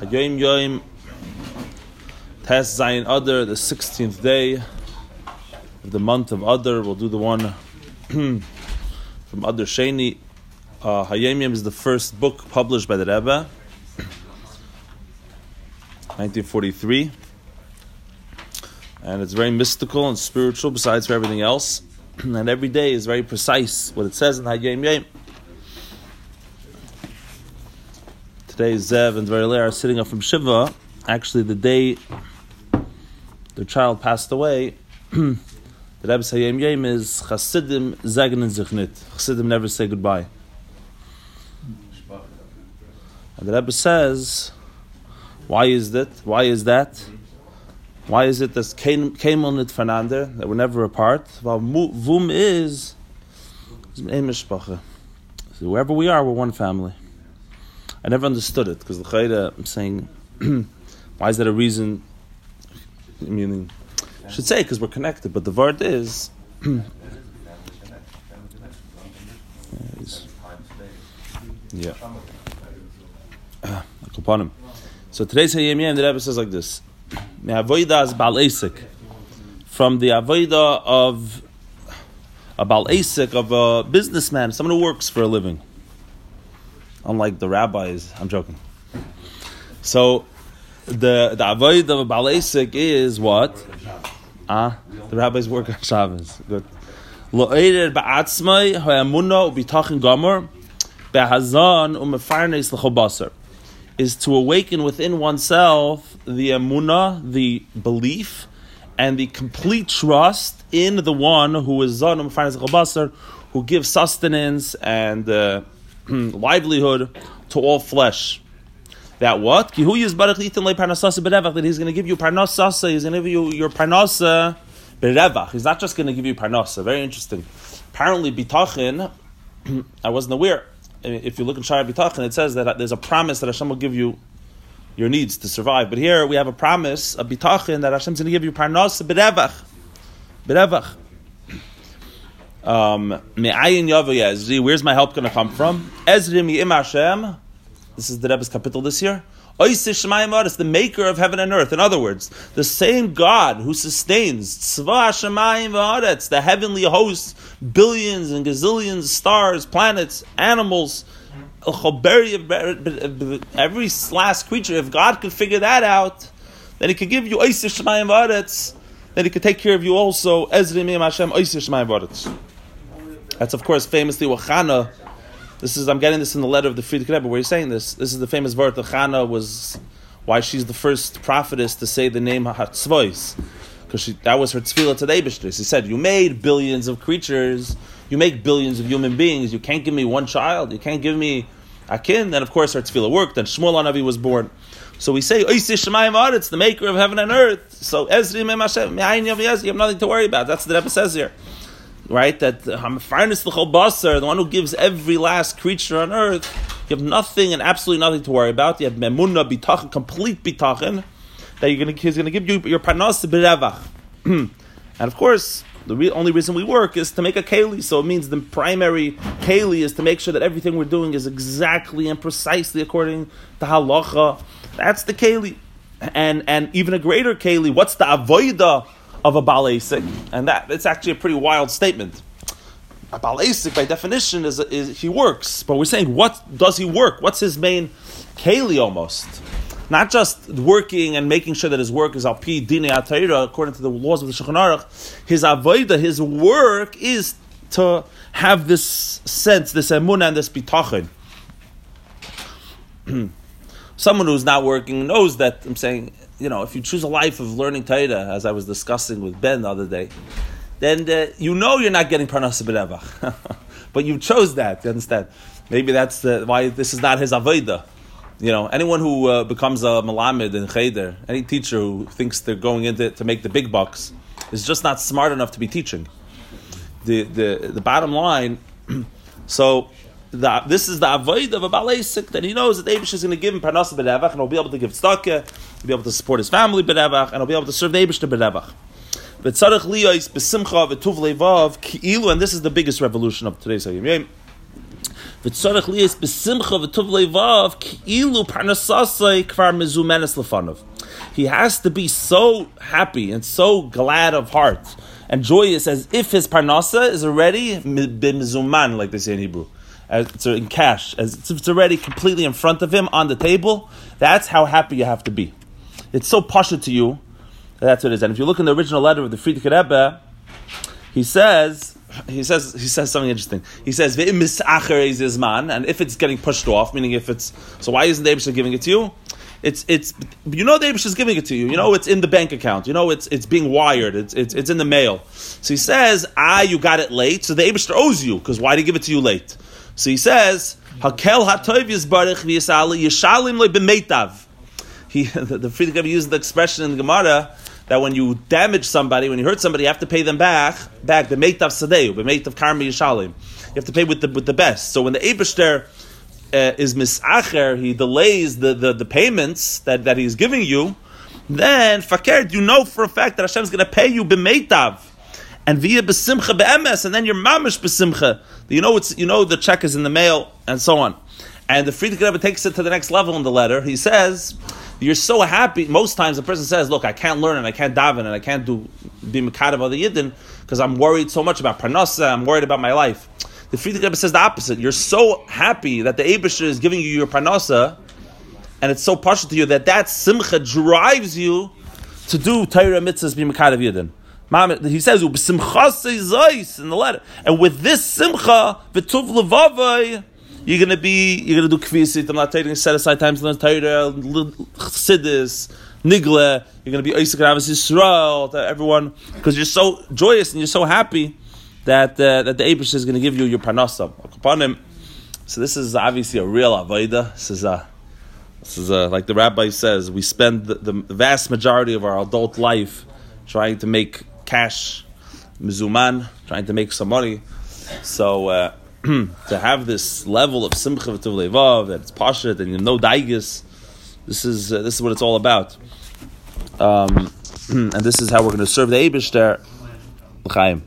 Hayom Yom Tes Zayin Adar, the 16th day of the month of Adar. We'll do the one from Adar Sheni. Uh, Hayom Yom is the first book published by the Rebbe, 1943. And it's very mystical and spiritual besides for everything else. and every day is very precise what it says in Hayom Yom. Today, Zev and Dvarele are sitting up from Shiva. Actually, the day their child passed away, the Rebbe's Hayom Yom is Chasidim Zagen and Zichnit. Chasidim never say goodbye. And the Rebbe says, why is that? Why is that? Why is it that came on it Fernander, that we're never apart? Well, Vum is, so wherever we are, we're one family. I never understood it because the Chayda, I'm saying, why is that a reason? Meaning, should say because we're connected, but the word is. yeah. Ah, upon So today's Hayom Yom, the Rebbe says like this: "Me'avoida bal esek, from the avoida of a bal esek of a businessman, someone who works for a living." Unlike the rabbis. I'm joking. So the the avoid of a balesik is what? Ah, the rabbis work on Shabbos. Good. Lo'eder ba'atzmai ha'amuna u'bitachin gomer be'hazan u'mefarnes l'chobasar is to awaken within oneself the amuna, the belief, and the complete trust in the one who is zan u'mefarnes l'chobasar, who gives sustenance and uh, Hmm, livelihood to all flesh. That what? That he's going to give you parnasa, he's going to give you your parnasa berevach. He's not just going to give you parnasa. Very interesting. Apparently, bitachin, I wasn't aware. If you look in Shara Bitachin, it says that there's a promise that Hashem will give you your needs to survive. But here we have a promise, a bitachin, that Hashem's going to give you parnasa berevach. Berevach. Um, where's my help going to come from? This is the Rebbe's kapitel this year. It's the maker of heaven and earth. In other words, the same God who sustains the heavenly hosts, billions and gazillions, stars, planets, animals, every last creature. If God could figure that out, then He could give you then He could take care of you also. Ezri Hashem that's of course famously what Chana. This is I'm getting this in the letter of the Frierdiker Rebbe where he's saying this. This is the famous word that Chana was why she's the first prophetess to say the name Hatzvois. Because that was her tefillah to the He said, You made billions of creatures, you make billions of human beings, you can't give me one child, you can't give me a kin. Then, of course, her tefillah worked, and Shmuel Navi was born. So we say, it's the maker of heaven and earth. So, Ezri Hashem, you have nothing to worry about. That's what the Rebbe says here right? That Hamafarnis the Basar, the one who gives every last creature on earth, you have nothing and absolutely nothing to worry about. You have Memuna bitachin, complete bitachin, that you're gonna, he's going to give you your panos berevach. and of course, the re- only reason we work is to make a keli. So it means the primary keli is to make sure that everything we're doing is exactly and precisely according to halacha. That's the keli. And and even a greater keli, what's the avoida of a Baal And that it's actually a pretty wild statement. A Baal by definition, is, is he works. But we're saying, what does he work? What's his main keli almost? Not just working and making sure that his work is al pi dine atayra, according to the laws of the Shulchan Aruch. His avoida, his work is to have this sense, this emunah and this bitachon. Someone who's not working knows that I'm saying you know, if you choose a life of learning Torah, as I was discussing with Ben the other day, then uh, you know you're not getting parnasa but you chose that, you understand? Maybe that's the, why this is not his avodah. You know, anyone who uh, becomes a malamed in cheder, any teacher who thinks they're going into to make the big bucks, is just not smart enough to be teaching. The the the bottom line. so the, this is the avoid of a balesik that he knows that the Abish is going to give him parnasa b'revach, and he'll be able to give tzedakah, he'll be able to support his family b'revach, and he'll be able to serve the Abish b'revach. V'tzarech liyos b'simcha v'tuv levav ki'ilu, and this is the biggest revolution of today's Hayom V'tzorech liyes besimcha v'tuv leivav ki'ilu parnasasai kvar mezumenes lefanov. He has to be so happy and so glad of heart and joyous as if his parnasa is already b'mizuman, like they say in Hebrew. As it's in cash, as it's already completely in front of him on the table. That's how happy you have to be. It's so pasha to you. That's what it is. And if you look in the original letter of the Frierdiker Rebbe, he says he says he says something interesting. He says man, and if it's getting pushed off, meaning if it's so, why isn't the Abishah giving it to you? It's it's you know the Abishah is giving it to you. You know it's in the bank account. You know it's it's being wired. It's it's, it's in the mail. So he says, ah, you got it late, so the Abishah owes you because why did he give it to you late? So he says, hakel hatoiv yisbarich v'yisali yishalim le b'meitav. He the, the Frierdiker used the expression in the Gemara that when you damage somebody, when you hurt somebody, you have to pay them back, back the mate of sadeu, the mate of karma yishalim. You have to pay with the with the best. So when the Abishter uh, is misacher, he delays the, the, the payments that, that he's giving you, then fakir, you know for a fact that Hashem is going to pay you b'meitav. And via besimcha be'emes, and then your mamish besimcha. You know it's you know the check is in the mail, and so on. And the Frierdiker Rebbe takes it to the next level in the letter. He says you're so happy. Most times a person says, "Look, I can't learn and I can't daven and I can't do be mekadev of the yidden because I'm worried so much about parnasa. I'm worried about my life." The Frierdiker Rebbe says the opposite. You're so happy that the Abisher is giving you your parnasa, and it's so partial to you that that simcha drives you to do Torah mitzvahs be mekadev yidden. He says in the letter, and with this simcha, v'tuv levavai you're gonna be you're gonna do kvisit. I'm not taking set aside times to learn Torah, chassidus, nigle. You're gonna be Isaac Ravis Yisrael to everyone because you're so joyous and you're so happy that uh, that the Abish is gonna give you your parnasa upon him. So this is obviously a real avodah. This is a this is a, like the rabbi says. We spend the, the vast majority of our adult life trying to make cash, mizuman, trying to make some money. So. Uh, to have this level of simcha v'tuv that it's pashat and you know daigis, this is uh, this is what it's all about. Um, and this is how we're going to serve the Eibush there. L'chaim.